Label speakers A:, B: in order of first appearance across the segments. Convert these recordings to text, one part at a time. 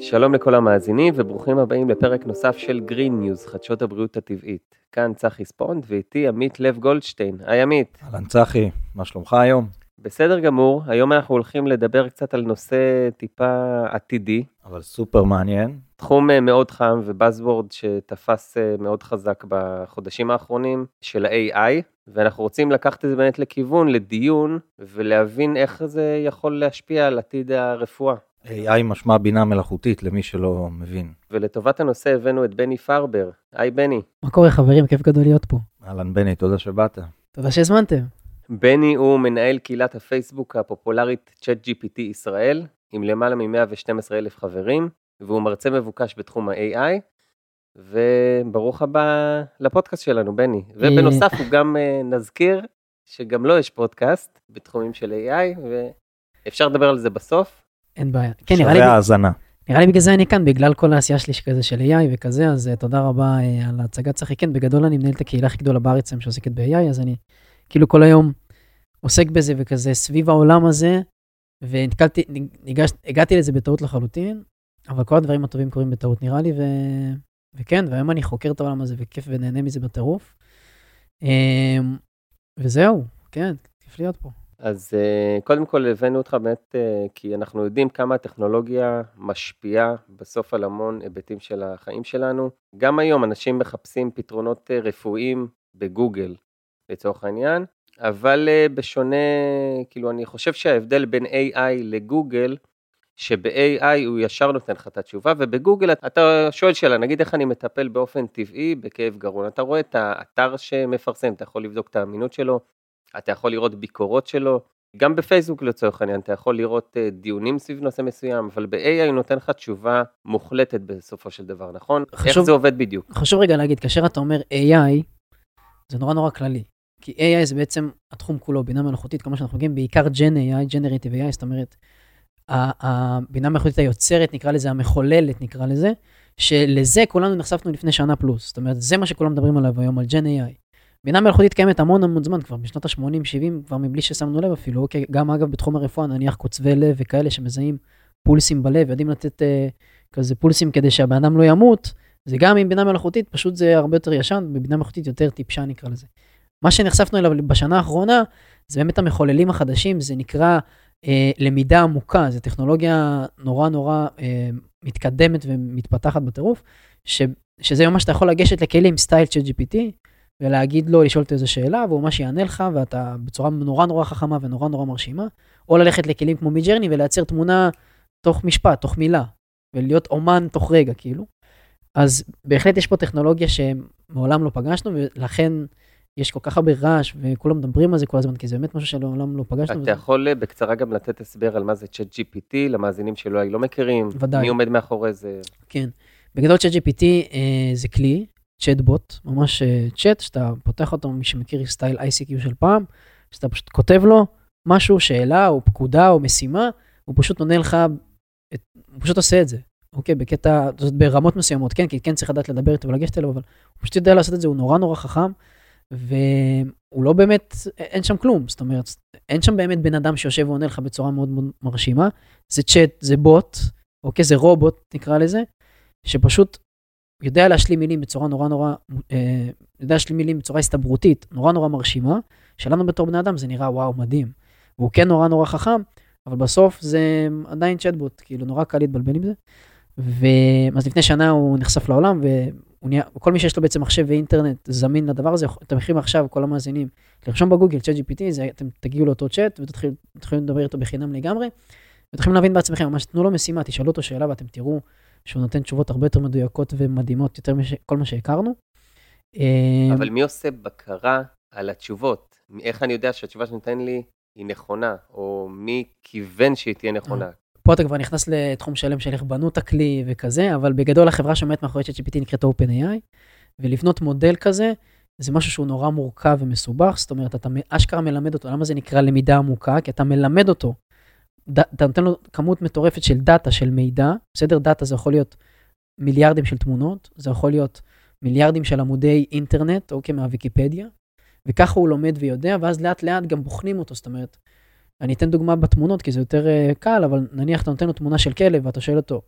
A: שלום לכל המאזינים וברוכים הבאים לפרק נוסף של Green News, חדשות הבריאות הטבעית. כאן צחי ספונד ואיתי עמית לב גולדשטיין. היי עמית.
B: אהלן צחי, מה שלומך היום?
A: בסדר גמור, היום אנחנו הולכים לדבר קצת על נושא טיפה עתידי.
B: אבל סופר מעניין.
A: תחום אה, מאוד חם ובאזוורד שתפס אה, מאוד חזק בחודשים האחרונים של ה-AI, ואנחנו רוצים לקחת את זה באמת לכיוון, לדיון, ולהבין איך זה יכול להשפיע על עתיד הרפואה.
B: AI משמע בינה מלאכותית למי שלא מבין.
A: ולטובת הנושא הבאנו את בני פרבר. היי בני.
C: מה קורה חברים? כיף גדול להיות פה.
B: אהלן בני, תודה שבאת.
C: תודה שהזמנתם.
A: בני הוא מנהל קהילת הפייסבוק הפופולרית ChatGPT ישראל, עם למעלה מ-112 אלף חברים, והוא מרצה מבוקש בתחום ה-AI, וברוך הבא לפודקאסט שלנו, בני. ובנוסף, הוא גם אה, נזכיר שגם לו יש פודקאסט בתחומים של AI, ואפשר לדבר על זה בסוף.
C: אין בעיה. כן, נראה לי,
B: שווה האזנה.
C: נראה לי בגלל זה אני כאן, בגלל כל העשייה שלי שכזה של AI וכזה, אז אה, תודה רבה אה, על ההצגת צחי. כן, בגדול אני מנהל את הקהילה הכי גדולה בארץ היום שעוסקת ב-AI, אז אני כאילו כל היום עוסק בזה וכזה סביב העולם הזה, והגעתי לזה בטעות לחלוטין, אבל כל הדברים הטובים קורים בטעות נראה לי, ו... וכן, והיום אני חוקר את העולם הזה וכיף ונהנה מזה בטירוף. אמ, וזהו, כן, כיף להיות פה.
A: אז uh, קודם כל הבאנו אותך באמת uh, כי אנחנו יודעים כמה הטכנולוגיה משפיעה בסוף על המון היבטים של החיים שלנו. גם היום אנשים מחפשים פתרונות uh, רפואיים בגוגל לצורך העניין, אבל בשונה, כאילו אני חושב שההבדל בין AI לגוגל, שב-AI הוא ישר נותן לך את התשובה, ובגוגל אתה שואל שאלה, נגיד איך אני מטפל באופן טבעי בכאב גרון, אתה רואה את האתר שמפרסם, אתה יכול לבדוק את האמינות שלו, אתה יכול לראות ביקורות שלו, גם בפייסבוק לצורך העניין, אתה יכול לראות אה, דיונים סביב נושא מסוים, אבל ב-AI הוא נותן לך תשובה מוחלטת בסופו של דבר, נכון? חשוב, איך זה עובד בדיוק?
C: חשוב רגע להגיד, כאשר אתה אומר AI, זה נורא נורא כללי. כי AI זה בעצם התחום כולו, בינה מלאכותית, כמו שאנחנו מגיעים, בעיקר Gen AI, Generative AI, זאת אומרת, הבינה המלאכותית היוצרת, נקרא לזה, המחוללת, נקרא לזה, שלזה כולנו נחשפנו לפני שנה פלוס. זאת אומרת, זה מה שכולם מדברים עליו היום, על Gen AI. בינה מלאכותית קיימת המון המון זמן, כבר בשנות ה-80-70, כבר מבלי ששמנו לב אפילו, אוקיי, גם אגב בתחום הרפואה, נניח קוצבי לב וכאלה שמזהים פולסים בלב, יודעים לתת אה, כזה פולסים כדי שהבן אדם לא ימות, זה גם עם בינה מלאכותית, פשוט זה הרבה יותר ישן, בבינה מלאכותית יותר טיפשה נקרא לזה. מה שנחשפנו אליו בשנה האחרונה, זה באמת המחוללים החדשים, זה נקרא אה, למידה עמוקה, זו טכנולוגיה נורא נורא אה, מתקדמת ומתפתחת בטירוף, ש, שזה ממש, אתה יכול לגשת לכלים סטייל של GPT, ולהגיד לו, לשאול אותו איזה שאלה, והוא ממש יענה לך, ואתה בצורה נורא נורא חכמה ונורא נורא מרשימה, או ללכת לכלים כמו מידג'רני ולייצר תמונה תוך משפט, תוך מילה, ולהיות אומן תוך רגע, כאילו. אז בהחלט יש פה טכנולוגיה שמעולם לא פגשנו, ולכן יש כל כך הרבה רעש, וכולם מדברים על זה כל הזמן, כי זה באמת משהו שמעולם לא פגשנו.
A: אתה וזה... יכול אה, בקצרה גם לתת הסבר על מה זה צ'אט GPT, למאזינים שלא לא מכירים, ודאי. מי עומד מאחורי זה?
C: כן. בגדול צ'אט GPT אה, זה כלי צ'טבוט, ממש צ'אט, שאתה פותח אותו, מי שמכיר סטייל ICQ של פעם, שאתה פשוט כותב לו משהו, שאלה או פקודה או משימה, הוא פשוט עונה לך, את, הוא פשוט עושה את זה, אוקיי? בקטע, זאת ברמות מסוימות, כן, כי כן צריך לדעת לדבר איתו ולגשת אליו, אבל הוא פשוט יודע לעשות את זה, הוא נורא נורא חכם, והוא לא באמת, אין שם כלום, זאת אומרת, אין שם באמת בן אדם שיושב ועונה לך בצורה מאוד מאוד מרשימה, זה צ'אט, זה בוט, אוקיי? זה רובוט, נקרא לזה, שפשוט יודע להשלים מילים בצורה נורא נורא, אה, יודע להשלים מילים בצורה הסתברותית, נורא נורא מרשימה, שלנו בתור בני אדם זה נראה וואו, מדהים. והוא כן נורא נורא חכם, אבל בסוף זה עדיין צ'טבוט, כאילו נורא קל להתבלבל עם זה. ואז לפני שנה הוא נחשף לעולם, וכל מי שיש לו בעצם מחשב ואינטרנט זמין לדבר הזה, אתם יכולים עכשיו, כל המאזינים, לרשום בגוגל צ'אט GPT, אתם תגיעו לאותו צ'אט ותתחילו לדבר איתו בחינם לגמרי, ותתחילו להבין בעצמכם, ממש תנו לו משימה, תשאלו אותו שאלה ואתם תראו שהוא נותן תשובות הרבה יותר מדויקות ומדהימות, יותר מכל מה שהכרנו.
A: אה, אבל מי עושה בקרה על התשובות? איך אני יודע שהתשובה שנותן לי היא נכונה, או מי כיוון שהיא תהיה נכונה?
C: פה אתה כבר נכנס לתחום שלם של איך בנו את הכלי וכזה, אבל בגדול החברה שעומדת מאחורי ChatGPT נקראת OpenAI, ולבנות מודל כזה, זה משהו שהוא נורא מורכב ומסובך, זאת אומרת, אתה אשכרה מלמד אותו, למה זה נקרא למידה עמוקה? כי אתה מלמד אותו אתה נותן לו כמות מטורפת של data, של מידע, בסדר? data זה יכול להיות מיליארדים של תמונות, זה יכול להיות מיליארדים של עמודי אינטרנט, אוקיי, מהוויקיפדיה, וככה הוא לומד ויודע, ואז לאט לאט גם בוחנים אותו, זאת אומרת, אני אתן דוגמה בתמונות, כי זה יותר uh, קל, אבל נניח אתה נותן לו תמונה של כלב, ואתה שואל אותו,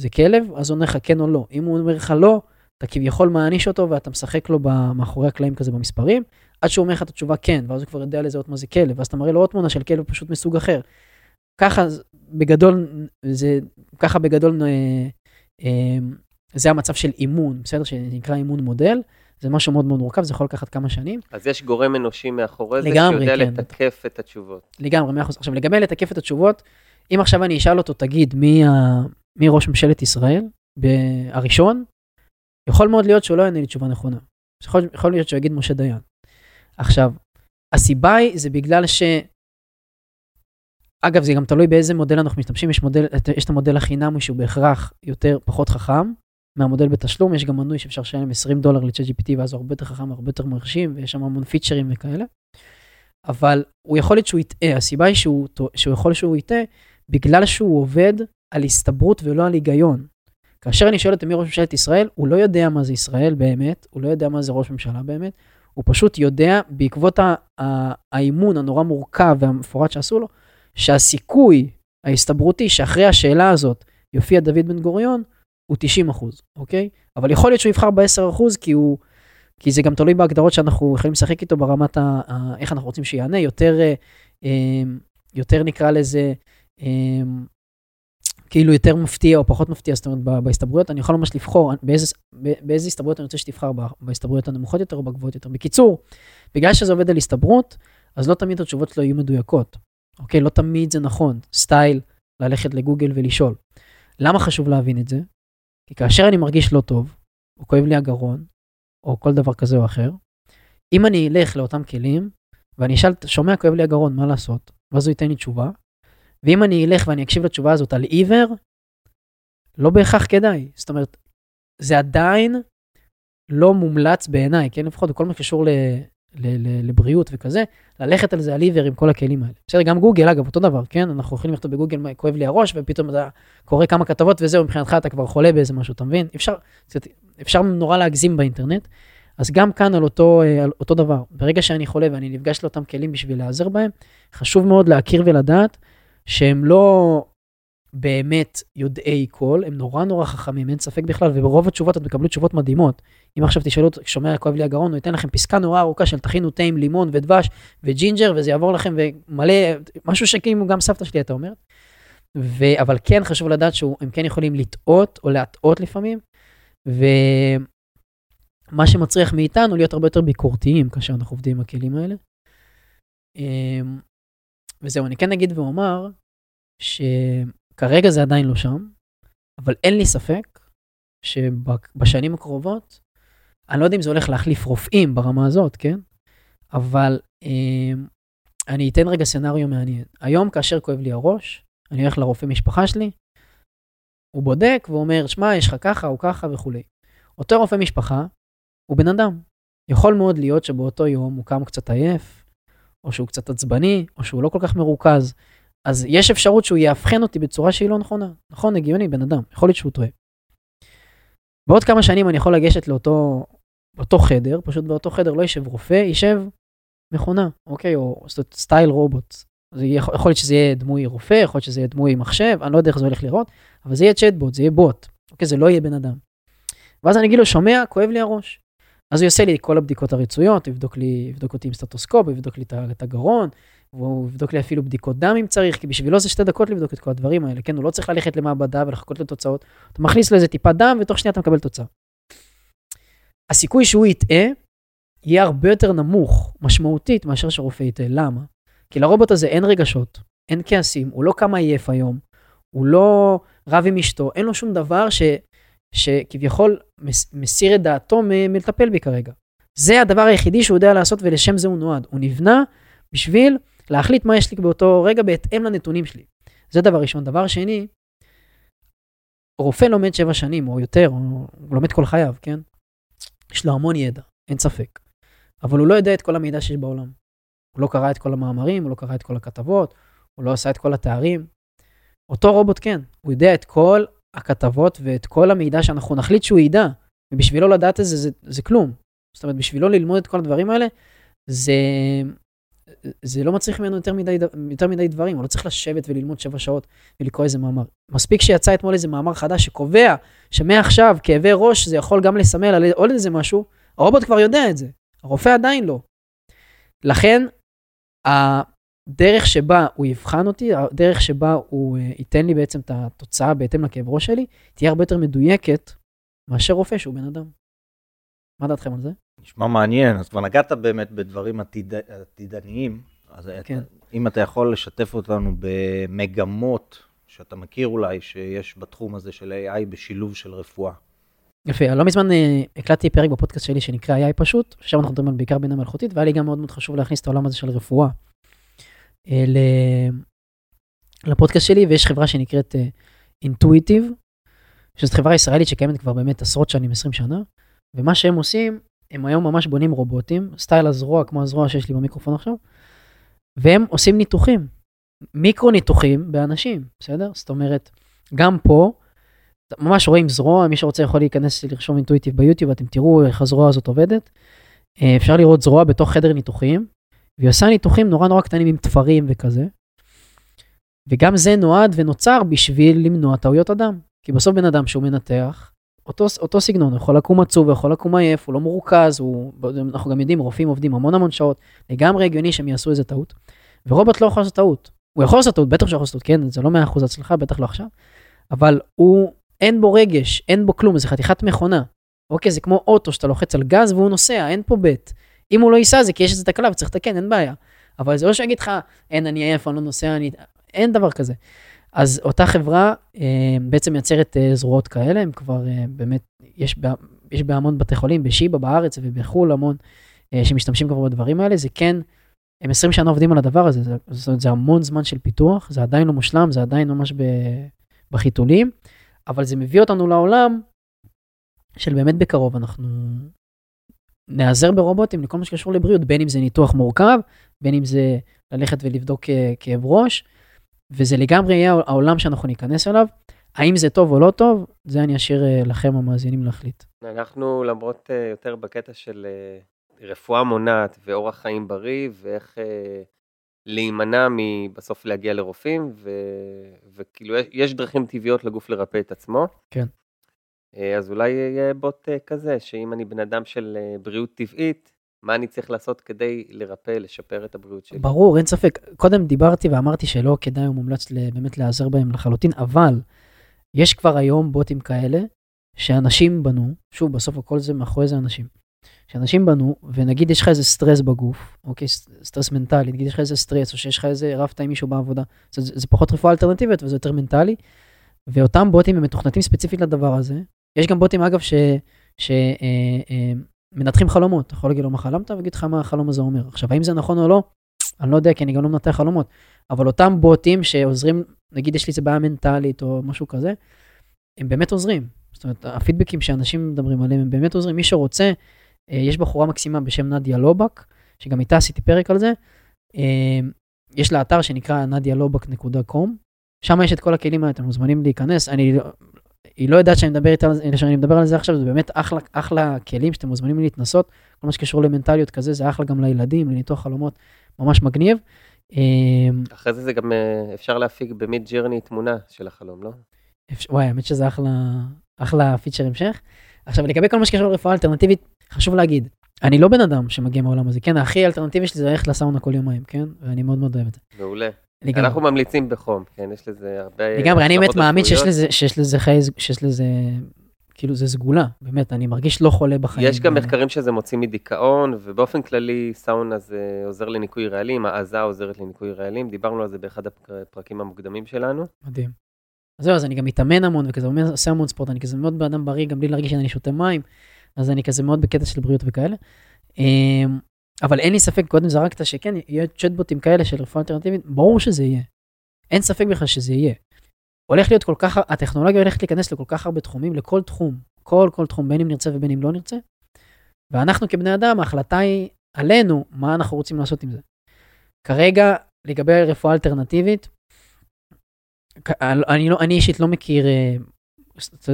C: זה כלב, אז הוא אומר לך כן או לא. אם הוא אומר לך לא, אתה כביכול מעניש אותו ואתה משחק לו מאחורי הקלעים כזה במספרים, עד שהוא אומר לך את התשובה כן, ואז הוא כבר יודע לזהות מה זה כלב, ואז אתה מראה לו עוד תמונה של כלב פשוט מסוג אחר. ככה בגדול, זה, ככה בגדול, אה, אה, זה המצב של אימון, בסדר? שנקרא אימון מודל. זה משהו מאוד מאוד מורכב, זה יכול לקחת כמה שנים.
A: אז יש גורם אנושי מאחורי זה,
C: לגמרי,
A: שיודע
C: כן.
A: לתקף את התשובות.
C: לגמרי, מאה אחוז. עכשיו, לגבי לתקף את התשובות, אם עכשיו אני אשאל אותו, תגיד, מי, ה... מי ראש ממשלת ישראל ב- הראשון, יכול מאוד להיות שהוא לא יענה לי תשובה נכונה. יכול, יכול להיות שהוא יגיד משה דיין. עכשיו, הסיבה היא, זה בגלל ש... אגב, זה גם תלוי באיזה מודל אנחנו משתמשים. יש, מודל, יש את המודל החינמי שהוא בהכרח יותר, פחות חכם מהמודל בתשלום. יש גם מנוי שאפשר לשלם 20 דולר ל-ChatGPT, ואז הוא הרבה יותר חכם, הרבה יותר מרשים, ויש שם המון פיצ'רים וכאלה. אבל הוא יכול להיות שהוא יטעה. הסיבה היא שהוא, שהוא יכול שהוא יטעה, בגלל שהוא עובד על הסתברות ולא על היגיון. כאשר אני שואל את מי ראש ממשלת ישראל, הוא לא יודע מה זה ישראל באמת, הוא לא יודע מה זה ראש ממשלה באמת, הוא פשוט יודע, בעקבות האימון הנורא מורכב והמפורט שעשו לו, שהסיכוי ההסתברותי שאחרי השאלה הזאת יופיע דוד בן גוריון, הוא 90 אחוז, אוקיי? אבל יכול להיות שהוא יבחר ב-10 אחוז, כי הוא... כי זה גם תלוי בהגדרות שאנחנו יכולים לשחק איתו ברמת ה... איך אנחנו רוצים שיענה, יותר, אה, יותר נקרא לזה, אה, כאילו יותר מפתיע או פחות מפתיע, זאת אומרת, בהסתברויות, אני יכול ממש לבחור באיזה, באיזה הסתברויות אני רוצה שתבחר, בהסתברויות הנמוכות יותר או בגבוהות יותר. בקיצור, בגלל שזה עובד על הסתברות, אז לא תמיד התשובות שלו יהיו מדויקות. אוקיי? לא תמיד זה נכון. סטייל, ללכת לגוגל ולשאול. למה חשוב להבין את זה? כי כאשר אני מרגיש לא טוב, או כואב לי הגרון, או כל דבר כזה או אחר, אם אני אלך לאותם כלים, ואני אשאל, שומע, כואב לי הגרון, מה לעשות? ואז הוא ייתן לי תשובה, ואם אני אלך ואני אקשיב לתשובה הזאת על עיוור, לא בהכרח כדאי. זאת אומרת, זה עדיין לא מומלץ בעיניי, כן? לפחות בכל מה שקשור לבריאות וכזה, ללכת על זה עיוור עם כל הכלים האלה. בסדר, גם גוגל, אגב, אותו דבר, כן? אנחנו יכולים לכתוב בגוגל, כואב לי הראש, ופתאום אתה קורא כמה כתבות וזהו, מבחינתך אתה כבר חולה באיזה משהו, אתה מבין? אפשר, אפשר נורא להגזים באינטרנט. אז גם כאן על אותו, על אותו דבר, ברגע שאני חולה ואני נפגש לאותם כלים בשביל להיעזר בהם, חשוב מאוד להכיר ולדעת שהם לא באמת יודעי כול, הם נורא נורא חכמים, אין ספק בכלל, וברוב התשובות אתם תקבלו תשובות מדהימות. אם עכשיו תשאלו, שומע, כואב לי הגרון, הוא ייתן לכם פסקה נורא ארוכה של תכינו תה עם לימון ודבש וג'ינג'ר, וזה יעבור לכם ומלא, משהו שכאילו גם סבתא שלי הייתה אומרת. ו... אבל כן חשוב לדעת שהם כן יכולים לטעות או להטעות לפעמים, ומה שמצריך מאיתנו להיות הרבה יותר ביקורתיים כאשר אנחנו עובדים עם הכלים האלה. אמ, וזהו, אני כן אגיד ואומר, שכרגע זה עדיין לא שם, אבל אין לי ספק שבשנים הקרובות, אני לא יודע אם זה הולך להחליף רופאים ברמה הזאת, כן? אבל אה, אני אתן רגע סצנריו מעניין. היום, כאשר כואב לי הראש, אני הולך לרופא משפחה שלי, הוא בודק ואומר, שמע, יש לך ככה או ככה וכולי. אותו רופא משפחה הוא בן אדם. יכול מאוד להיות שבאותו יום הוא קם קצת עייף, או שהוא קצת עצבני, או שהוא לא כל כך מרוכז. אז יש אפשרות שהוא יאבחן אותי בצורה שהיא לא נכונה. נכון, הגיוני, בן אדם, יכול להיות שהוא טועה. בעוד כמה שנים אני יכול לגשת לאותו באותו חדר, פשוט באותו חדר לא יישב רופא, יישב מכונה, אוקיי? או סטייל רובוט. זה יכול, יכול להיות שזה יהיה דמוי רופא, יכול להיות שזה יהיה דמוי מחשב, אני לא יודע איך זה הולך לראות, אבל זה יהיה צ'טבוט, זה יהיה בוט, אוקיי? זה לא יהיה בן אדם. ואז אני אגיד לו, שומע, כואב לי הראש. אז הוא יעשה לי כל הבדיקות הרצויות, יבדוק לי, יבדוק אותי עם סטטוסקופ, יבדוק לי את הגרון, והוא יבדוק לי אפילו בדיקות דם אם צריך, כי בשבילו זה שתי דקות לבדוק את כל הדברים האלה, כן? הוא לא צריך ללכת למעבדה ולחכות לתוצאות, אתה מכניס לו איזה טיפת דם, ותוך שנייה אתה מקבל תוצאה. הסיכוי שהוא יטעה יהיה הרבה יותר נמוך, משמעותית, מאשר שרופא יטעה. למה? כי לרובוט הזה אין רגשות, אין כעסים, הוא לא קם עייף היום, הוא לא רב עם אשתו, אין לו שום דבר ש, שכביכול מסיר את דעתו מלטפל בי כרגע. זה הדבר היחידי שהוא יודע לעשות ולשם זה הוא נועד. הוא נבנה בשביל להחליט מה יש לי באותו רגע בהתאם לנתונים שלי. זה דבר ראשון. דבר שני, רופא לומד שבע שנים או יותר, הוא לומד כל חייו, כן? יש לו המון ידע, אין ספק. אבל הוא לא יודע את כל המידע שיש בעולם. הוא לא קרא את כל המאמרים, הוא לא קרא את כל הכתבות, הוא לא עשה את כל התארים. אותו רובוט כן, הוא יודע את כל הכתבות ואת כל המידע שאנחנו נחליט שהוא ידע, ובשבילו לדעת את זה, זה, זה כלום. זאת אומרת, בשבילו ללמוד את כל הדברים האלה, זה, זה לא מצריך ממנו יותר מדי, יותר מדי דברים, הוא לא צריך לשבת וללמוד שבע שעות ולקרוא איזה מאמר. מספיק שיצא אתמול איזה מאמר חדש שקובע שמעכשיו כאבי ראש זה יכול גם לסמל על עוד איזה משהו, הרובוט כבר יודע את זה, הרופא עדיין לא. לכן, הדרך שבה הוא יבחן אותי, הדרך שבה הוא uh, ייתן לי בעצם את התוצאה בהתאם לכאב ראש שלי, תהיה הרבה יותר מדויקת מאשר רופא שהוא בן אדם. מה דעתכם על זה?
B: נשמע מעניין, אז כבר נגעת באמת בדברים עתיד, עתידניים, אז כן. אתה, אם אתה יכול לשתף אותנו במגמות שאתה מכיר אולי, שיש בתחום הזה של AI בשילוב של רפואה.
C: יפה, לא מזמן אה, הקלטתי פרק בפודקאסט שלי שנקרא AI פשוט, שם אנחנו מדברים על בעיקר בינה מלאכותית, והיה לי גם מאוד מאוד חשוב להכניס את העולם הזה של רפואה אה, לפודקאסט שלי, ויש חברה שנקראת אינטואיטיב, אה, שזאת חברה ישראלית שקיימת כבר באמת עשרות שנים, 20 שנה, ומה שהם עושים, הם היום ממש בונים רובוטים, סטייל הזרוע כמו הזרוע שיש לי במיקרופון עכשיו, והם עושים ניתוחים, מיקרו ניתוחים באנשים, בסדר? זאת אומרת, גם פה, ממש רואים זרוע, מי שרוצה יכול להיכנס לרשום אינטואיטיב ביוטיוב, אתם תראו איך הזרוע הזאת עובדת. אה, אפשר לראות זרוע בתוך חדר ניתוחים, והיא עושה ניתוחים נורא נורא קטנים עם תפרים וכזה. וגם זה נועד ונוצר בשביל למנוע טעויות אדם. כי בסוף בן אדם שהוא מנתח, אותו, אותו סגנון, הוא יכול לקום עצוב, הוא יכול לקום עייף, הוא לא מרוכז, הוא, אנחנו גם יודעים, רופאים עובדים המון המון שעות, לגמרי הגיוני שהם יעשו איזה טעות. ורובוט לא יכול לעשות טעות. הוא יכול לעשות טעות, בטח שהוא יכול לעשות טעות, כן, זה לא 100% הצלחה, בטח לא עכשיו, אבל הוא, אין בו רגש, אין בו כלום, זה חתיכת מכונה. אוקיי, זה כמו אוטו שאתה לוחץ על גז והוא נוסע, אין פה בית. אם הוא לא ייסע זה כי יש איזה תקלה וצריך לתקן, אין בעיה. אבל זה לא שיגיד לך, אין, אני עייף, אני לא נוסע, אני... אין דבר כזה. אז אותה חברה אה, בעצם מייצרת אה, זרועות כאלה, הם כבר אה, באמת, יש, בה, יש בהמון בתי חולים, בשיבא בארץ ובחו"ל המון, שמשתמשים כבר בדברים האלה, זה כן, הם 20 שנה עובדים על הדבר הזה, זה, זה, זה המון זמן של פיתוח, זה עדיין לא מושלם, זה עדיין ממש ב, בחיתולים, אבל זה מביא אותנו לעולם של באמת בקרוב אנחנו נעזר ברובוטים לכל מה שקשור לבריאות, בין אם זה ניתוח מורכב, בין אם זה ללכת ולבדוק כאב ראש, וזה לגמרי יהיה העולם שאנחנו ניכנס אליו. האם זה טוב או לא טוב, זה אני אשאיר אה, לכם המאזינים להחליט.
A: אנחנו למרות אה, יותר בקטע של רפואה מונעת ואורח חיים בריא, ואיך להימנע מבסוף להגיע לרופאים, ו... וכאילו יש דרכים טבעיות לגוף לרפא את עצמו.
C: כן.
A: אה, אז אולי יהיה בוט אה, כזה, שאם אני בן אדם של אה, בריאות טבעית, מה אני צריך לעשות כדי לרפא, לשפר את הבריאות שלי?
C: ברור, אין ספק. קודם דיברתי ואמרתי שלא כדאי ומומלץ באמת להיעזר בהם לחלוטין, אבל יש כבר היום בוטים כאלה, שאנשים בנו, שוב, בסוף הכל זה מאחורי זה אנשים, שאנשים בנו, ונגיד יש לך איזה סטרס בגוף, אוקיי, סטרס מנטלי, נגיד יש לך איזה סטרס, או שיש לך איזה ריב עם מישהו בעבודה, זה, זה, זה פחות רפואה אלטרנטיבית וזה יותר מנטלי, ואותם בוטים הם מתוכנתים ספציפית לדבר הזה, יש גם בוטים, אגב, שמנתחים אה, אה, חלומות. אתה יכול להגיד לו מה חלמת ויגיד לך מה החלום הזה אומר. עכשיו, האם זה נכון או לא? אני לא יודע, כי אני גם לא מנתח חלומות. אבל אותם בוטים שעוזרים, נגיד יש לי איזה בעיה מנטלית או משהו כזה, הם באמת עוזרים. זאת אומרת, הפידבקים שאנשים מדברים עליהם הם באמת עוזרים. מי שרוצה, אה, יש בחורה מקסימה בשם נדיה לובק, שגם איתה עשיתי פרק על זה. יש לה אתר שנקרא nadialobak.com, שם יש את כל הכלים האלה, אתם מוזמנים להיכנס. אני היא לא יודעת שאני מדבר איתה, שאני מדבר על זה עכשיו, זה באמת אחלה, אחלה כלים שאתם מוזמנים להתנסות. כל מה שקשור למנטליות כזה, זה אחלה גם לילדים, לניתוח חלומות, ממש מגניב.
A: אמ, אחרי זה זה גם אה, אפשר להפיק ב-Midjourney תמונה של החלום, לא?
C: אפשר, וואי, האמת שזה אחלה, אחלה feature המשך. עכשיו, לגבי כל מה שקשור לרפואה אלטרנטיבית, חשוב להגיד, אני לא בן אדם שמגיע מהעולם הזה, כן, הכי אלטרנטיבי שלי זה ללכת לסאונה כל יומיים, כן? ואני מאוד מאוד אוהב את זה.
A: מעולה. לגמרי. אנחנו ממליצים בחום, כן, יש לזה הרבה...
C: לגמרי, אני באמת מאמין שיש לזה, שיש לזה חיי, שיש לזה, כאילו זה סגולה, באמת, אני מרגיש לא חולה בחיים.
A: יש גם מחקרים שזה מוציא מדיכאון, ובאופן כללי סאונה זה עוזר לניקוי רעלים, העזה עוזרת לניקוי רעלים, דיברנו על זה באחד הפרקים המוקדמים שלנו.
C: מדהים. אז זהו, אז אני גם מתאמן המון וכזה, עושה המון ספורט, אני כזה מאוד באדם בריא, גם בלי להרגיש שאני שותה מים, אז אני כזה מאוד בקטע של בריאות וכאלה. אבל אין לי ספק, קודם זרקת שכן, יהיה צ'טבוטים כאלה של רפואה אלטרנטיבית, ברור שזה יהיה. אין ספק בכלל שזה יהיה. הולך להיות כל כך, הטכנולוגיה הולכת להיכנס לכל כך הרבה תחומים, לכל תחום, כל כל תחום, בין אם נרצה ובין אם לא נרצה. ואנחנו כבני אדם, ההחלטה היא עלינו, מה אנחנו רוצים לעשות עם זה. כרגע, לגבי רפואה אלטרנטיבית, אני, לא, אני אישית לא מכיר אה,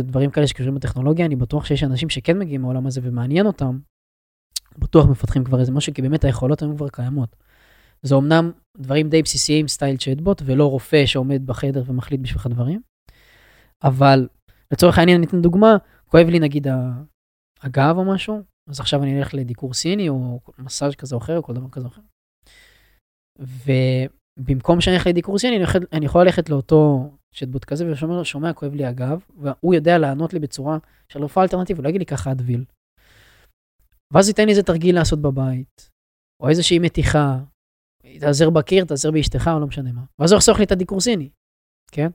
C: דברים כאלה שקשורים לטכנולוגיה, אני בטוח שיש אנשים שכן מגיעים מהעולם הזה ומעניין אותם, בטוח מפתחים כבר איזה משהו, כי באמת היכולות היום כבר קיימות. זה אומנם דברים די בסיסיים, סטייל צ'טבוט, ולא רופא שעומד בחדר ומחליט בשבילך דברים, אבל לצורך העניין אני אתן דוגמה, כואב לי נגיד הגב או משהו, אז עכשיו אני אלך לדיקור סיני או מסאז' כזה או אחר, או כל דבר כזה או אחר. ובמקום שאני אלך לדיקור סיני, אני, יכול, אני יכול ללכת לאותו צ'טבוט כזה, ושומע, שומע, כואב לי הגב, והוא יודע לענות לי בצורה של רפואה אלטרנטיבית, הוא לא יגיד לי ככה אדוויל. ואז ייתן לי איזה תרגיל לעשות בבית, או איזושהי מתיחה, תעזר בקיר, תעזר באשתך, או לא משנה מה. ואז הוא יחסוך לי את הדיקור סיני, כן?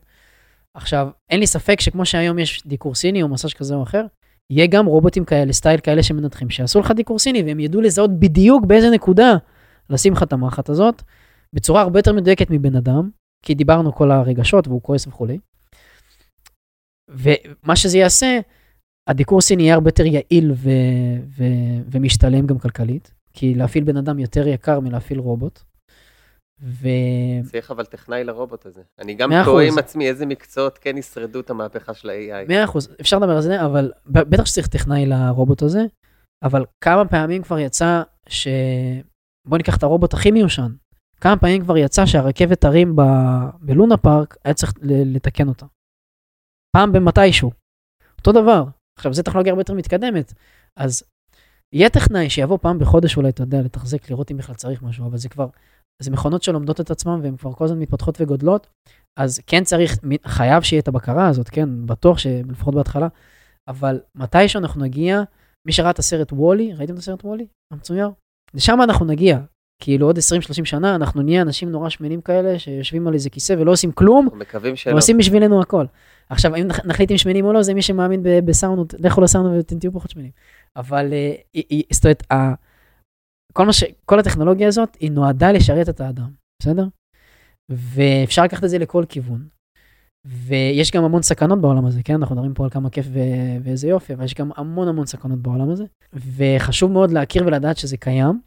C: עכשיו, אין לי ספק שכמו שהיום יש דיקור סיני או מסאז' כזה או אחר, יהיה גם רובוטים כאלה, סטייל כאלה שמנתחים, שיעשו לך דיקור סיני, והם ידעו לזהות בדיוק באיזה נקודה לשים לך את המחט הזאת, בצורה הרבה יותר מדויקת מבן אדם, כי דיברנו כל הרגשות והוא כועס וכולי. ומה שזה יעשה, הדיקור סיני יהיה הרבה יותר יעיל ו- ו- ומשתלם גם כלכלית, כי להפעיל בן אדם יותר יקר מלהפעיל רובוט. ו...
A: צריך אבל טכנאי לרובוט הזה. אני גם תוהה עם עצמי איזה מקצועות כן ישרדו את המהפכה של ה-AI.
C: מאה אחוז, אפשר לדבר על זה, אבל בטח שצריך טכנאי לרובוט הזה, אבל כמה פעמים כבר יצא ש... בוא ניקח את הרובוט הכי מיושן. כמה פעמים כבר יצא שהרכבת הרים ב... בלונה פארק, היה צריך לתקן אותה. פעם במתישהו. אותו דבר. עכשיו, זו טכנולוגיה הרבה יותר מתקדמת, אז יהיה טכנאי שיבוא פעם בחודש אולי, אתה יודע, לתחזק, לראות אם בכלל צריך משהו, אבל זה כבר, זה מכונות שלומדות את עצמן והן כבר כל הזמן מתפתחות וגודלות, אז כן צריך, חייב שיהיה את הבקרה הזאת, כן, בטוח שלפחות בהתחלה, אבל מתישהו אנחנו נגיע, מי שראה את הסרט וולי, ראיתם את הסרט וולי? המצויר? לשם אנחנו נגיע. כאילו עוד 20-30 שנה אנחנו נהיה אנשים נורא שמנים כאלה שיושבים על איזה כיסא ולא עושים כלום,
A: מקווים שלא.
C: ועושים בשבילנו הכל. עכשיו, אם נחליט אם שמנים או לא, זה מי שמאמין בסאונד, לכו לסאונד ואתם תהיו פחות שמנים. אבל, אה, זאת אומרת, כל, ש... כל הטכנולוגיה הזאת, היא נועדה לשרת את האדם, בסדר? ואפשר לקחת את זה לכל כיוון. ויש גם המון סכנות בעולם הזה, כן? אנחנו מדברים פה על כמה כיף ו... ואיזה יופי, אבל יש גם המון המון סכנות בעולם הזה. וחשוב מאוד להכיר ולדעת שזה קיים.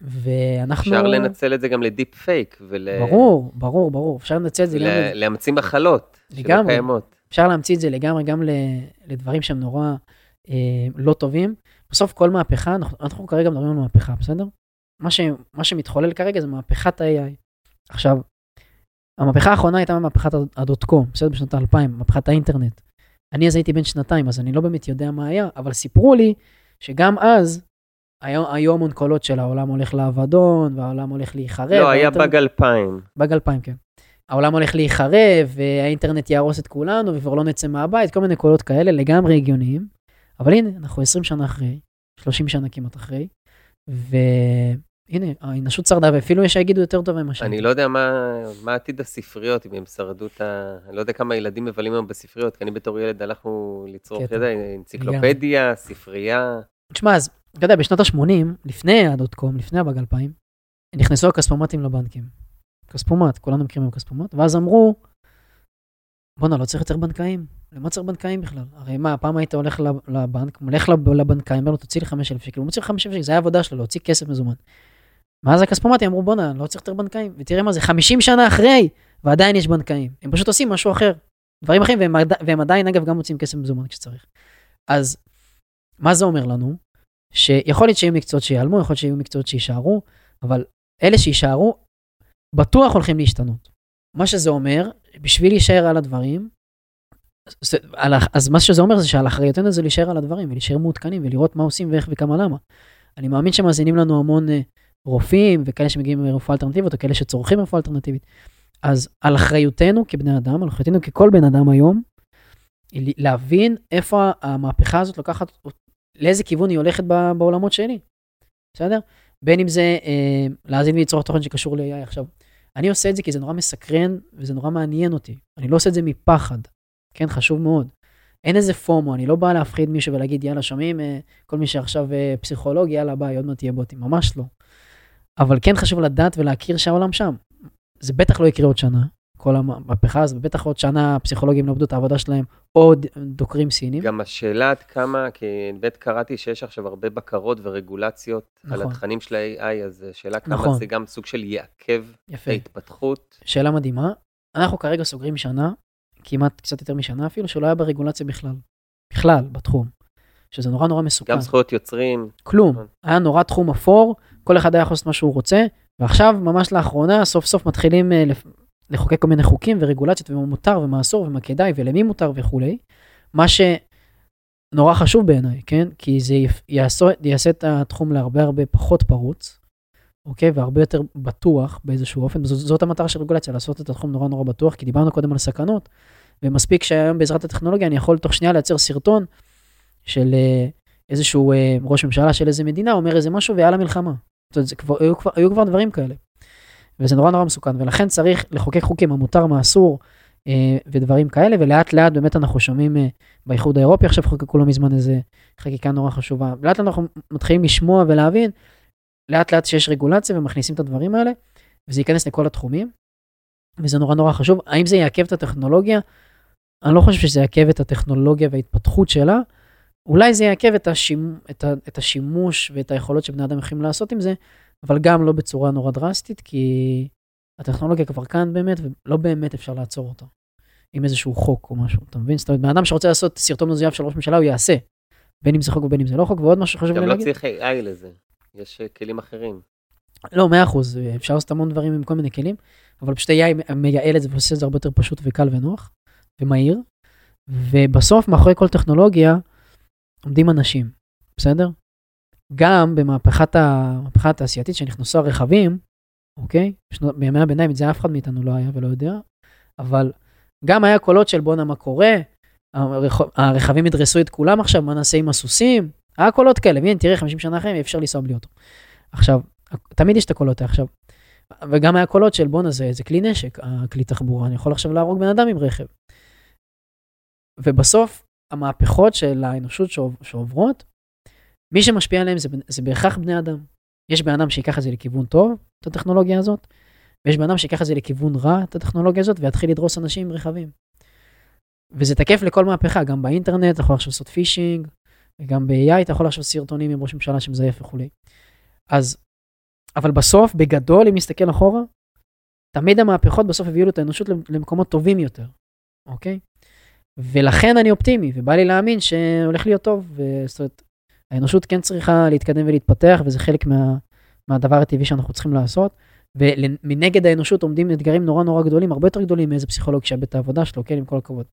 C: ואנחנו...
A: אפשר לנצל את זה גם לדיפ פייק ול...
C: ברור, ברור, ברור. אפשר לנצל את זה ול... גם...
A: להמציא מחלות שלא קיימות.
C: אפשר להמציא את זה לגמרי גם לדברים שהם נורא אה, לא טובים. בסוף כל מהפכה, אנחנו, אנחנו כרגע מדברים על מהפכה, בסדר? מה, ש, מה שמתחולל כרגע זה מהפכת ה-AI. עכשיו, המהפכה האחרונה הייתה מהפכת הדוט קום, בסדר? בשנות האלפיים, מהפכת האינטרנט. אני אז הייתי בן שנתיים, אז אני לא באמת יודע מה היה, אבל סיפרו לי שגם אז היו, היו המון קולות של העולם הולך לאבדון, והעולם הולך להיחרב.
A: לא, היה באג אלפיים.
C: באג אלפיים, כן. העולם הולך להיחרב, והאינטרנט יהרוס את כולנו, וכבר לא נצא מהבית, כל מיני קולות כאלה לגמרי הגיוניים. אבל הנה, אנחנו 20 שנה אחרי, 30 שנה כמעט אחרי, והנה, האנושות שרדה, ואפילו יש שיגידו יותר טוב ממה
A: שאני לא יודע מה, מה עתיד הספריות, אם הם שרדו את ה... אני לא יודע כמה ילדים מבלים היום בספריות, כי אני בתור ילד הלכנו לצרוך ידע, אנציקלופדיה, ספרייה.
C: תשמע, אז, אתה יודע, בשנות ה-80, לפני הדוט קום, לפני הבאג 2000, נכנסו הכספומטים לבנקים. כספומט, כולנו מכירים היום כספומט, ואז אמרו, בואנה, לא צריך יותר בנקאים. למה צריך בנקאים בכלל? הרי מה, פעם היית הולך לבנק, הולך לבנקאים, אומר לו, תוציא לי 5,000 שקל, הוא מוציא לך 5,000 שקל, זה היה עבודה שלו, להוציא כסף מזומן. ואז הכספומטים אמרו, בואנה, לא צריך יותר בנקאים, ותראה מה זה, 50 שנה אחרי, ועדיין יש בנקאים. הם פשוט עושים משהו אחר, דברים אחרים, והם, והם עדיין, אגב, גם מוצאים כסף מזומן כשצריך. אז מה זה אומר לנו? שיכול להיות שיהיו מקצועות שיעלמו, יכול להיות שיהיו מקצועות שיישארו, אבל אלה שיישארו, בטוח הולכים להשתנות. מה שזה אומר, בשביל להישאר על הדברים, אז מה שזה אומר זה שעל אחריותנו זה להישאר על הדברים ולהישאר מעודכנים ולראות מה עושים ואיך וכמה למה. אני מאמין שמאזינים לנו המון אה, רופאים וכאלה שמגיעים מרפואה אלטרנטיבית או כאלה שצורכים רפואה אלטרנטיבית. אז על אחריותנו כבני אדם, על אחריותנו ככל בן אדם היום, להבין איפה המהפכה הזאת לוקחת, לאיזה כיוון היא הולכת בעולמות שלי. בסדר? בין אם זה אה, להאזין ולצרוך תוכן שקשור ל-AI עכשיו. אני עושה את זה כי זה נורא מסקרן וזה נורא מעניין אותי. אני לא עושה את זה מפחד. כן, חשוב מאוד. אין איזה פומו, אני לא בא להפחיד מישהו ולהגיד, יאללה, שומעים, אה, כל מי שעכשיו אה, פסיכולוג, יאללה, ביי, עוד מעט תהיה בוטים. ממש לא. אבל כן חשוב לדעת ולהכיר שהעולם שם. זה בטח לא יקרה עוד שנה, כל המהפכה הזאת, ובטח עוד שנה הפסיכולוגים לא עבדו את העבודה שלהם, עוד דוקרים סינים.
A: גם השאלה עד כמה, כי בית קראתי שיש עכשיו הרבה בקרות ורגולציות נכון. על התכנים של ה-AI, אז שאלה כמה נכון. זה גם סוג של יעכב יפה. ההתפתחות.
C: שאלה מדהימה. אנחנו כרגע סוגרים שנה כמעט קצת יותר משנה אפילו, שלא היה ברגולציה בכלל. בכלל, בתחום. שזה נורא נורא מסוכן.
A: גם זכויות יוצרים.
C: כלום. נכון. היה נורא תחום אפור, כל אחד היה יכול לעשות מה שהוא רוצה, ועכשיו, ממש לאחרונה, סוף סוף מתחילים אה, לפ- לחוקק כל מיני חוקים ורגולציות ומה מותר ומה אסור ומה כדאי ולמי מותר וכולי. מה שנורא חשוב בעיניי, כן? כי זה יעשו, יעשה את התחום להרבה הרבה פחות פרוץ, אוקיי? והרבה יותר בטוח באיזשהו אופן. זאת, זאת המטרה של רגולציה, לעשות את התחום נורא נורא בטוח, כי דיברנו קודם על סכנות, ומספיק שהיום בעזרת הטכנולוגיה אני יכול תוך שנייה לייצר סרטון של אה, איזשהו אה, ראש ממשלה של איזה מדינה, אומר איזה משהו ויאללה מלחמה. זאת אומרת, כבר, היו, כבר, היו כבר דברים כאלה. וזה נורא נורא מסוכן, ולכן צריך לחוקק חוקים, מה מותר, מה אסור, אה, ודברים כאלה, ולאט לאט באמת אנחנו שומעים אה, באיחוד האירופי, עכשיו חוקקו לא מזמן איזה חקיקה נורא חשובה. לאט לאט אנחנו מתחילים לשמוע ולהבין, לאט לאט שיש רגולציה ומכניסים את הדברים האלה, וזה ייכנס לכל התחומים, וזה נורא נורא חשוב. האם זה יעכב את הטכנולוגיה? אני לא חושב שזה יעכב את הטכנולוגיה וההתפתחות שלה, אולי זה יעכב את, השימ... את, ה... את השימוש ואת היכולות שבני אדם יכולים לעשות עם זה, אבל גם לא בצורה נורא דרסטית, כי הטכנולוגיה כבר כאן באמת, ולא באמת אפשר לעצור אותה. עם איזשהו חוק או משהו, אתה מבין? זאת אומרת, בן אדם שרוצה לעשות סרטון מזויף של ראש ממשלה, הוא יעשה. בין אם זה חוק ובין אם זה לא חוק, ועוד משהו שחשוב
A: גם
C: לי
A: לא
C: להגיד.
A: צריך AI לזה, יש אה, כלים אחרים.
C: לא, מאה אחוז, אפשר לעשות המון דברים עם כל מיני כלים, אבל פשוט AI מייעל את זה ועושה את זה הרבה יותר פשוט וקל ונוח ומהיר. ובסוף, מאחורי כל טכנולוגיה, עומדים אנשים, בסדר? גם במהפכת המהפכה התעשייתית שנכנסו הרכבים, אוקיי? בשנות- בימי הביניים את זה אף אחד מאיתנו לא היה ולא יודע, אבל גם היה קולות של בואנה מה קורה, הרכ- הרכבים ידרסו את כולם עכשיו, מה נעשה עם הסוסים? היה קולות כאלה, והנה תראה 50 שנה אחרי אפשר לנסוע בלי אוטו. עכשיו, תמיד יש את הקולות עכשיו. וגם היה קולות של בואנה זה, זה כלי נשק, הכלי תחבורה, אני יכול עכשיו להרוג בן אדם עם רכב. ובסוף, המהפכות של האנושות שעוב, שעוברות, מי שמשפיע עליהם זה, זה בהכרח בני אדם. יש בן אדם שיקח את זה לכיוון טוב, את הטכנולוגיה הזאת, ויש בן אדם שיקח את זה לכיוון רע, את הטכנולוגיה הזאת, ויתחיל לדרוס אנשים עם רכבים. וזה תקף לכל מהפכה, גם באינטרנט, אתה יכול עכשיו לעשות פישינג, וגם ב-AI אתה יכול לעשות סרטונים עם ראש ממשלה שמזייף וכולי. אז, אבל בסוף, בגדול, אם נסתכל אחורה, תמיד המהפכות בסוף הביאו את האנושות למקומות טובים יותר, אוקיי? ולכן אני אופטימי, ובא לי להאמין שהולך להיות טוב, וזאת אומרת, האנושות כן צריכה להתקדם ולהתפתח, וזה חלק מה, מהדבר הטבעי שאנחנו צריכים לעשות. ומנגד האנושות עומדים אתגרים נורא נורא גדולים, הרבה יותר גדולים מאיזה פסיכולוג שאיבד את העבודה שלו, כן, עם כל הכבוד.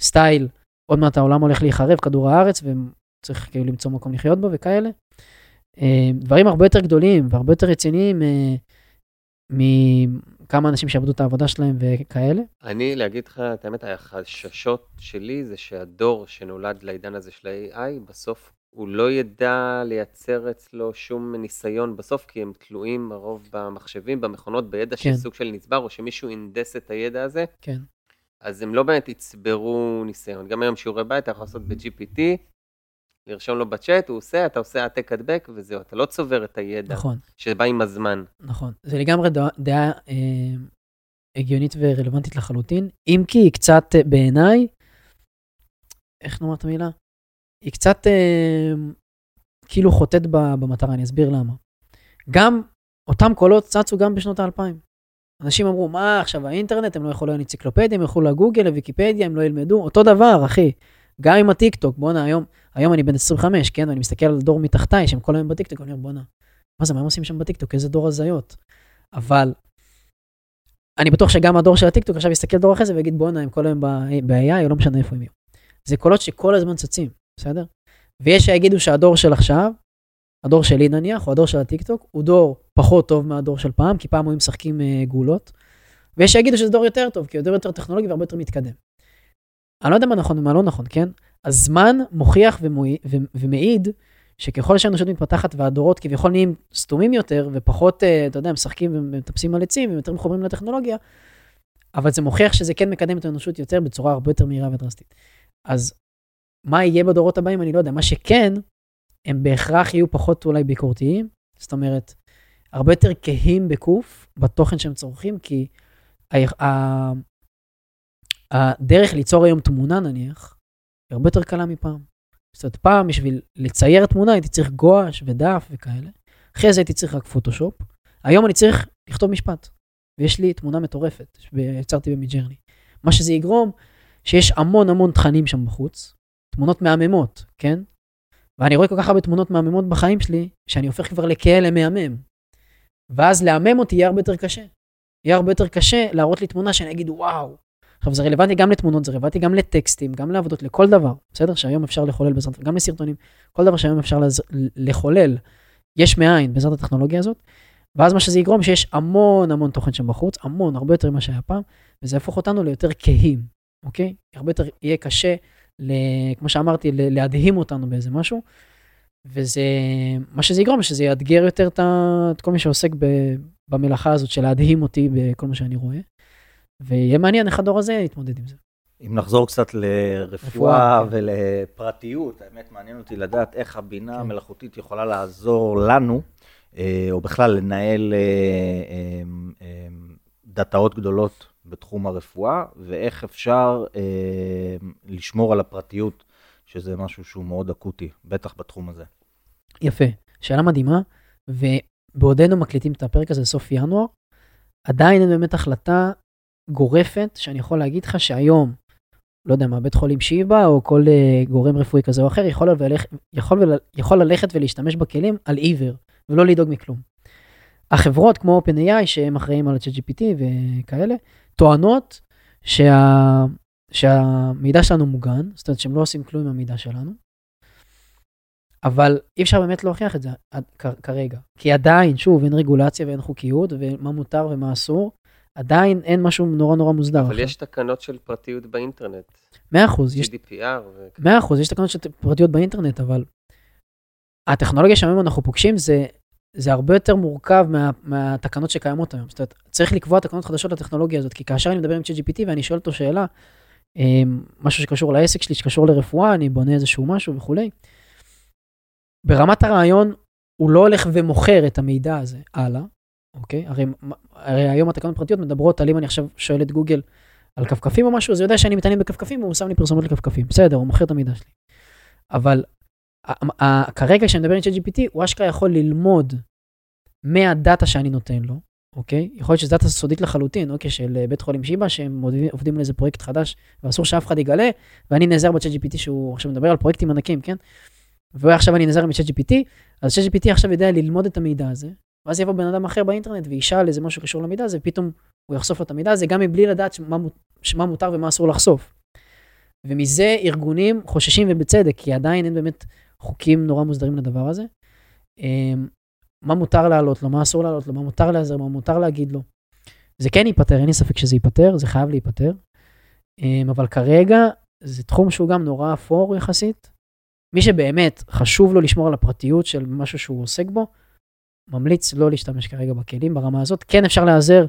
C: סטייל, עוד מעט העולם הולך להיחרב, כדור הארץ, וצריך כאילו למצוא מקום לחיות בו וכאלה. אה, דברים הרבה יותר גדולים והרבה יותר רציניים אה, מכמה אנשים שאיבדו את העבודה שלהם וכאלה.
A: אני, להגיד לך את האמת, החששות שלי זה שהדור שנולד לעידן הזה של ה-AI, בסוף הוא לא ידע לייצר אצלו שום ניסיון בסוף, כי הם תלויים הרוב במחשבים, במכונות, בידע
C: כן.
A: שסוג של נצבר, או שמישהו הנדס את הידע הזה,
C: כן,
A: אז הם לא באמת יצברו ניסיון. גם היום שיעורי בית אתה יכול לעשות ב-GPT, לרשום לו בצ'אט, הוא עושה, אתה עושה העתק הדבק וזהו, אתה לא צובר את הידע
C: נכון,
A: שבא עם הזמן.
C: נכון. זה לגמרי דעה, דעה אה, הגיונית ורלוונטית לחלוטין, אם כי היא קצת אה, בעיניי, איך נאמר את המילה? היא קצת אה, כאילו חוטאת במטרה, אני אסביר למה. גם אותם קולות צצו גם בשנות האלפיים. אנשים אמרו, מה עכשיו האינטרנט, הם לא ילכו לאנציקלופדיה, הם ילכו לגוגל, לוויקיפדיה, הם לא ילמדו, אותו דבר, אחי. גם עם הטיקטוק, בואנה, היום, היום אני בן 25, כן, ואני מסתכל על דור מתחתיי, שהם כל היום בטיקטוק, אני אומר, בואנה, מה זה, מה הם עושים שם בטיקטוק, איזה דור הזיות. אבל אני בטוח שגם הדור של הטיקטוק עכשיו יסתכל דור אחרי זה ויגיד, בואנה, הם כל היום ב-AI, או לא משנה איפה הם יהיו. זה קולות שכל הזמן צצים, בסדר? ויש שיגידו שהדור של עכשיו, הדור שלי נניח, או הדור של הטיקטוק, הוא דור פחות טוב מהדור של פעם, כי פעם היו משחקים אה, גולות. ויש שיגידו שזה דור יותר טוב, כי הוא דור יותר טכנולוגי והרבה יותר מתקדם. אני לא יודע מה נכון ומה לא נכון, כן? הזמן מוכיח ומעיד שככל שהאנושות מתפתחת והדורות כביכול נהיים סתומים יותר ופחות, אה, אתה יודע, משחקים ומטפסים על עצים ויותר מחוברים לטכנולוגיה, אבל זה מוכיח שזה כן מקדם את האנושות יותר בצורה הרבה יותר מהירה ודרסטית. אז מה יהיה בדורות הבאים, אני לא יודע. מה שכן, הם בהכרח יהיו פחות אולי ביקורתיים, זאת אומרת, הרבה יותר כהים בקוף בתוכן שהם צורכים, כי הדרך ליצור היום תמונה נניח, היא הרבה יותר קלה מפעם. זאת אומרת, פעם בשביל לצייר תמונה הייתי צריך גואש ודף וכאלה, אחרי זה הייתי צריך רק פוטושופ, היום אני צריך לכתוב משפט, ויש לי תמונה מטורפת, שיצרתי במידג'רני. מה שזה יגרום, שיש המון המון תכנים שם בחוץ, תמונות מהממות, כן? ואני רואה כל כך הרבה תמונות מהממות בחיים שלי, שאני הופך כבר לכאלה מהמם. ואז לעמם אותי יהיה הרבה יותר קשה. יהיה הרבה יותר קשה להראות לי תמונה שאני אגיד, וואו. עכשיו, זה רלוונטי גם לתמונות, זה רלוונטי גם לטקסטים, גם לעבודות, לכל דבר, בסדר? שהיום אפשר לחולל בעזרת, גם לסרטונים, כל דבר שהיום אפשר לז... לחולל, יש מאין בעזרת הטכנולוגיה הזאת. ואז מה שזה יגרום, שיש המון המון תוכן שם בחוץ, המון, הרבה יותר ממה שהיה פעם, וזה יהפוך אותנו ליותר כהים, אוקיי? הרבה יותר יהיה קשה. כמו שאמרתי, ל... להדהים אותנו באיזה משהו. וזה, מה שזה יגרום, שזה יאתגר יותר את, את כל מי שעוסק ב, במלאכה הזאת של להדהים אותי בכל מה שאני רואה. ויהיה מעניין איך הדור הזה יתמודד עם זה.
B: אם נחזור קצת לרפואה ולפרטיות, האמת מעניין אותי לדעת איך הבינה כן. המלאכותית יכולה לעזור לנו, אה, או בכלל לנהל אה, אה, דאטאות גדולות בתחום הרפואה, ואיך אפשר לשמור על הפרטיות, שזה משהו שהוא מאוד אקוטי, בטח בתחום הזה.
C: יפה, שאלה מדהימה, ובעודנו מקליטים את הפרק הזה לסוף ינואר, עדיין אין באמת החלטה גורפת שאני יכול להגיד לך שהיום, לא יודע מה, בית חולים שיבא או כל uh, גורם רפואי כזה או אחר יכול, ולך, יכול, ול, יכול ללכת ולהשתמש בכלים על עיוור ולא לדאוג מכלום. החברות כמו OpenAI שהם אחראים על ה-ChatGPT וכאלה, טוענות שה, שהמידע שלנו מוגן, זאת אומרת שהם לא עושים כלום עם המידע שלנו, אבל אי אפשר באמת להוכיח את זה כרגע. כי עדיין, שוב, אין רגולציה ואין חוקיות, ומה מותר ומה אסור, עדיין אין משהו נורא נורא מוסדר.
A: אבל יש תקנות של פרטיות באינטרנט.
C: מאה אחוז.
A: GDPR.
C: מאה אחוז, יש תקנות של פרטיות באינטרנט, אבל הטכנולוגיה שהיום אנחנו פוגשים זה, זה הרבה יותר מורכב מה, מהתקנות שקיימות היום. זאת אומרת, צריך לקבוע תקנות חדשות לטכנולוגיה הזאת, כי כאשר אני מדבר עם ChatGPT ואני שואל אותו שאלה, אמ, משהו שקשור לעסק שלי, שקשור לרפואה, אני בונה איזשהו משהו וכולי, ברמת הרעיון, הוא לא הולך ומוכר את המידע הזה הלאה, אוקיי? הרי, הרי היום התקנות פרטיות מדברות על אם אני עכשיו שואל את גוגל על כפכפים או משהו, אז הוא יודע שאני מתעניין בכפכפים והוא שם לי פרסומות לכפכפים. בסדר, הוא מוכר את המידע שלי. אבל כרגע כשאני מדבר עם ChatGPT, הוא אשכרה יכול ללמוד מהדאטה שאני נותן לו, אוקיי? יכול להיות שזו דאטה סודית לחלוטין, אוקיי? של בית חולים שיבא, שהם עובדים על איזה פרויקט חדש, ואסור שאף אחד יגלה, ואני נעזר ב-ChatGPT שהוא עכשיו מדבר על פרויקטים ענקים, כן? ועכשיו אני נעזר עם ChatGPT, אז ChatGPT עכשיו יודע ללמוד את המידע הזה, ואז יבוא בן אדם אחר באינטרנט וישאל איזה משהו קשור למידע הזה, ופתאום הוא יחשוף לו את המידע הזה, גם מבלי לדעת מה מותר ומה אסור לחשוף. ומזה ארגונים חוששים ובצדק, כי עדיין אין באמת חוקים נורא מוסדרים לדבר הזה. אמ, מה מותר לעלות לו, מה אסור לעלות לו, מה מותר להיעזר, מה מותר להגיד לו. זה כן ייפתר, אין לי ספק שזה ייפתר, זה חייב להיפתר. אמ, אבל כרגע זה תחום שהוא גם נורא אפור יחסית. מי שבאמת חשוב לו לשמור על הפרטיות של משהו שהוא עוסק בו, ממליץ לא להשתמש כרגע בכלים ברמה הזאת. כן אפשר להיעזר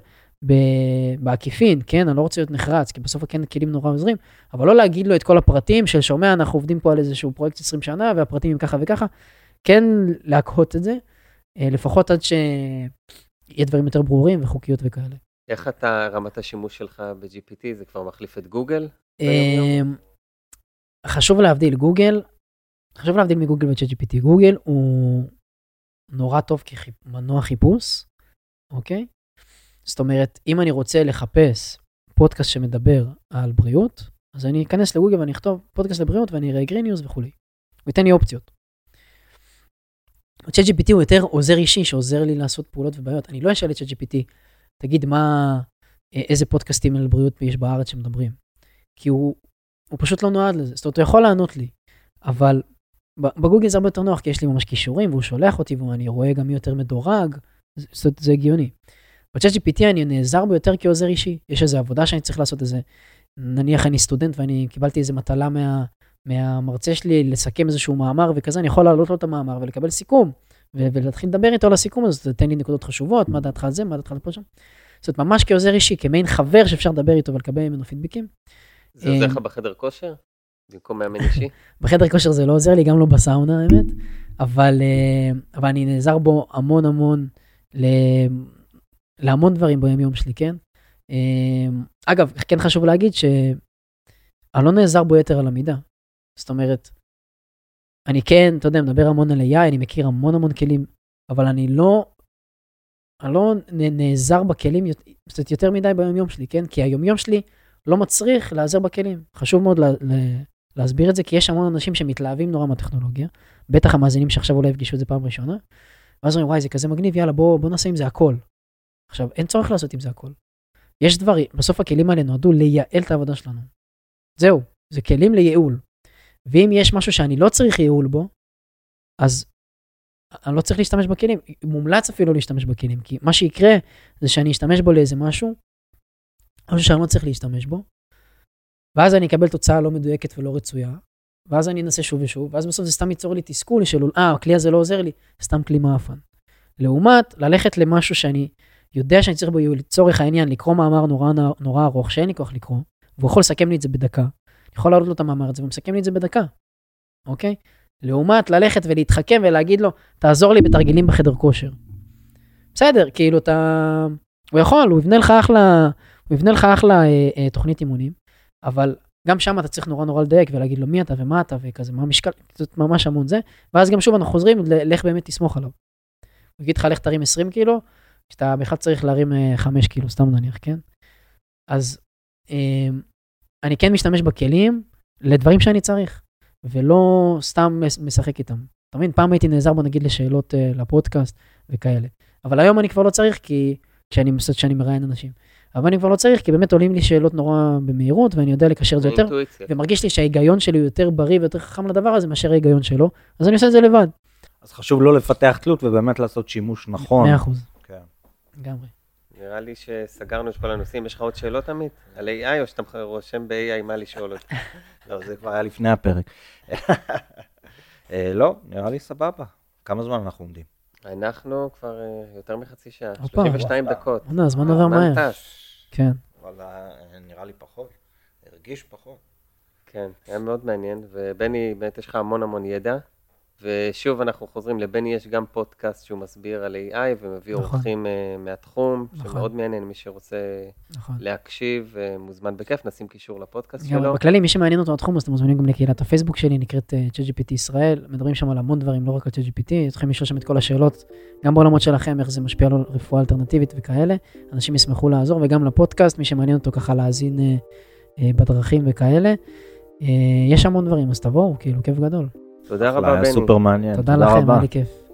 C: בעקיפין, כן, אני לא רוצה להיות נחרץ, כי בסוף כן כלים נורא עוזרים, אבל לא להגיד לו את כל הפרטים של שומע, אנחנו עובדים פה על איזשהו פרויקט 20 שנה, והפרטים הם ככה וככה, כן להקהות את זה, אה, לפחות עד שיהיה דברים יותר ברורים וחוקיות וכאלה.
A: איך אתה, רמת השימוש שלך ב-GPT, זה כבר מחליף את גוגל?
C: אמ, חשוב להבדיל, גוגל, חשוב להבדיל מגוגל ו-GPT. גוגל הוא נורא טוב כמנוע חיפוש, אוקיי? זאת אומרת, אם אני רוצה לחפש פודקאסט שמדבר על בריאות, אז אני אכנס לגוגל ואני אכתוב פודקאסט לבריאות ואני אראה גריניוס וכולי. הוא ייתן לי אופציות. ChatGPT הוא יותר עוזר אישי שעוזר לי לעשות פעולות ובעיות. אני לא אשאל את ChatGPT, תגיד מה, אה, איזה פודקאסטים על בריאות יש בארץ שמדברים. כי הוא, הוא פשוט לא נועד לזה. זאת אומרת, הוא יכול לענות לי, אבל בגוגל זה הרבה יותר נוח, כי יש לי ממש כישורים, והוא שולח אותי, ואני רואה גם מי יותר מדורג, זאת אומרת, זה הגיוני. בצ'אט GPT אני נעזר בו יותר כעוזר אישי. יש איזו עבודה שאני צריך לעשות איזה, נניח אני סטודנט ואני קיבלתי איזה מטלה מה, מהמרצה שלי לסכם איזשהו מאמר וכזה, אני יכול להעלות לו את המאמר ולקבל סיכום, ו- ולהתחיל לדבר איתו על הסיכום הזה, תן לי נקודות חשובות, מה דעתך על זה, מה דעתך על פה שם. זאת אומרת, ממש כעוזר אישי, כמעין חבר שאפשר לדבר איתו ולקבל ממנו פידבקים.
A: זה עוזר לך בחדר כושר? במקום מאמן אישי?
C: בחדר כושר זה לא עוזר לי, גם לא בסאונה האמת, אבל, אה, אבל אני נעזר בו המון המון. להמון דברים ביום יום שלי, כן? אה, אגב, כן חשוב להגיד שאני לא נעזר בו יתר על המידה. זאת אומרת, אני כן, אתה יודע, מדבר המון על AI, אני מכיר המון המון כלים, אבל אני לא, אני לא נעזר בכלים קצת יותר מדי ביום יום שלי, כן? כי היום יום שלי לא מצריך להיעזר בכלים. חשוב מאוד להסביר את זה, כי יש המון אנשים שמתלהבים נורא מהטכנולוגיה, בטח המאזינים שעכשיו אולי יפגשו את זה פעם ראשונה, ואז אומרים, וואי, זה כזה מגניב, יאללה, בוא, בוא נעשה עם זה הכל. עכשיו, אין צורך לעשות עם זה הכל. יש דברים, בסוף הכלים האלה נועדו לייעל את העבודה שלנו. זהו, זה כלים לייעול. ואם יש משהו שאני לא צריך ייעול בו, אז אני לא צריך להשתמש בכלים. מומלץ אפילו להשתמש בכלים, כי מה שיקרה זה שאני אשתמש בו לאיזה משהו, משהו שאני לא צריך להשתמש בו, ואז אני אקבל תוצאה לא מדויקת ולא רצויה, ואז אני אנסה שוב ושוב, ואז בסוף זה סתם ייצור לי תסכול של, אה, הכלי הזה לא עוזר לי, סתם כלי מעפן. לעומת ללכת למשהו שאני יודע שאני צריך בו לצורך העניין לקרוא מאמר נורא, נורא ארוך שאין לי כוח לקרוא, והוא יכול לסכם לי את זה בדקה. אני יכול להעלות לו את המאמר הזה ומסכם לי את זה בדקה, אוקיי? לעומת ללכת ולהתחכם ולהגיד לו, תעזור לי בתרגילים בחדר כושר. בסדר, כאילו אתה... הוא יכול, הוא יבנה לך אחלה, הוא יבנה לך אחלה אה, אה, תוכנית אימונים, אבל גם שם אתה צריך נורא נורא לדייק ולהגיד לו מי אתה ומה אתה וכזה, מה המשקל, זאת ממש המון זה, ואז גם שוב אנחנו חוזרים לך באמת תסמוך עליו. הוא יגיד לך לך תרים 20 קילו, שאתה בכלל צריך להרים 5 אה, קילו, סתם נניח, כן? אז אה, אני כן משתמש בכלים לדברים שאני צריך, ולא סתם משחק איתם. אתה מבין? פעם הייתי נעזר בו נגיד לשאלות uh, לפודקאסט וכאלה. אבל היום אני כבר לא צריך, כי כשאני, כשאני מראיין אנשים. אבל אני כבר לא צריך, כי באמת עולים לי שאלות נורא במהירות, ואני יודע לקשר את זה יותר, ומרגיש לי שההיגיון שלי הוא יותר בריא ויותר חכם לדבר הזה מאשר ההיגיון שלו, אז אני עושה את זה לבד.
B: אז חשוב לא לפתח תלות ובאמת לעשות שימוש נכון.
C: מאה אחוז. כן. לגמרי.
A: נראה לי שסגרנו את כל הנושאים. יש לך עוד שאלות, עמית? על AI, או שאתה רושם ב-AI מה לשאול אותי?
B: לא, זה כבר היה לפני הפרק. אה, לא, נראה לי סבבה. כמה זמן אנחנו עומדים?
A: אנחנו כבר אה, יותר מחצי שעה, 32 דקות.
C: נו, הזמן עובר מהר. כן.
B: אבל אה, נראה לי פחות, הרגיש פחות.
A: כן, היה מאוד מעניין, ובני, באמת יש לך המון המון ידע. ושוב אנחנו חוזרים, לבני יש גם פודקאסט שהוא מסביר על AI ומביא נכון. אורחים uh, מהתחום, נכון. שמאוד מעניין, מי שרוצה נכון. להקשיב, uh, מוזמן בכיף, נשים קישור לפודקאסט שלו.
C: בכללי, מי שמעניין אותו התחום, אז אתם מוזמנים גם לקהילת הפייסבוק שלי, נקראת uh, ChatGPT ישראל, מדברים שם על המון דברים, לא רק על ChatGPT, צריכים לשאול שם את כל השאלות, גם בעולמות שלכם, איך זה משפיע על רפואה אלטרנטיבית וכאלה, אנשים ישמחו לעזור, וגם לפודקאסט, מי שמעניין אותו ככה להאזין uh, uh, בדרכים וכאלה. Uh, יש המון דברים, אז תבואו, כאילו, כיף גדול.
A: תודה רבה, בני.
B: סופר מעניין.
C: תודה לכם, היה לי כיף.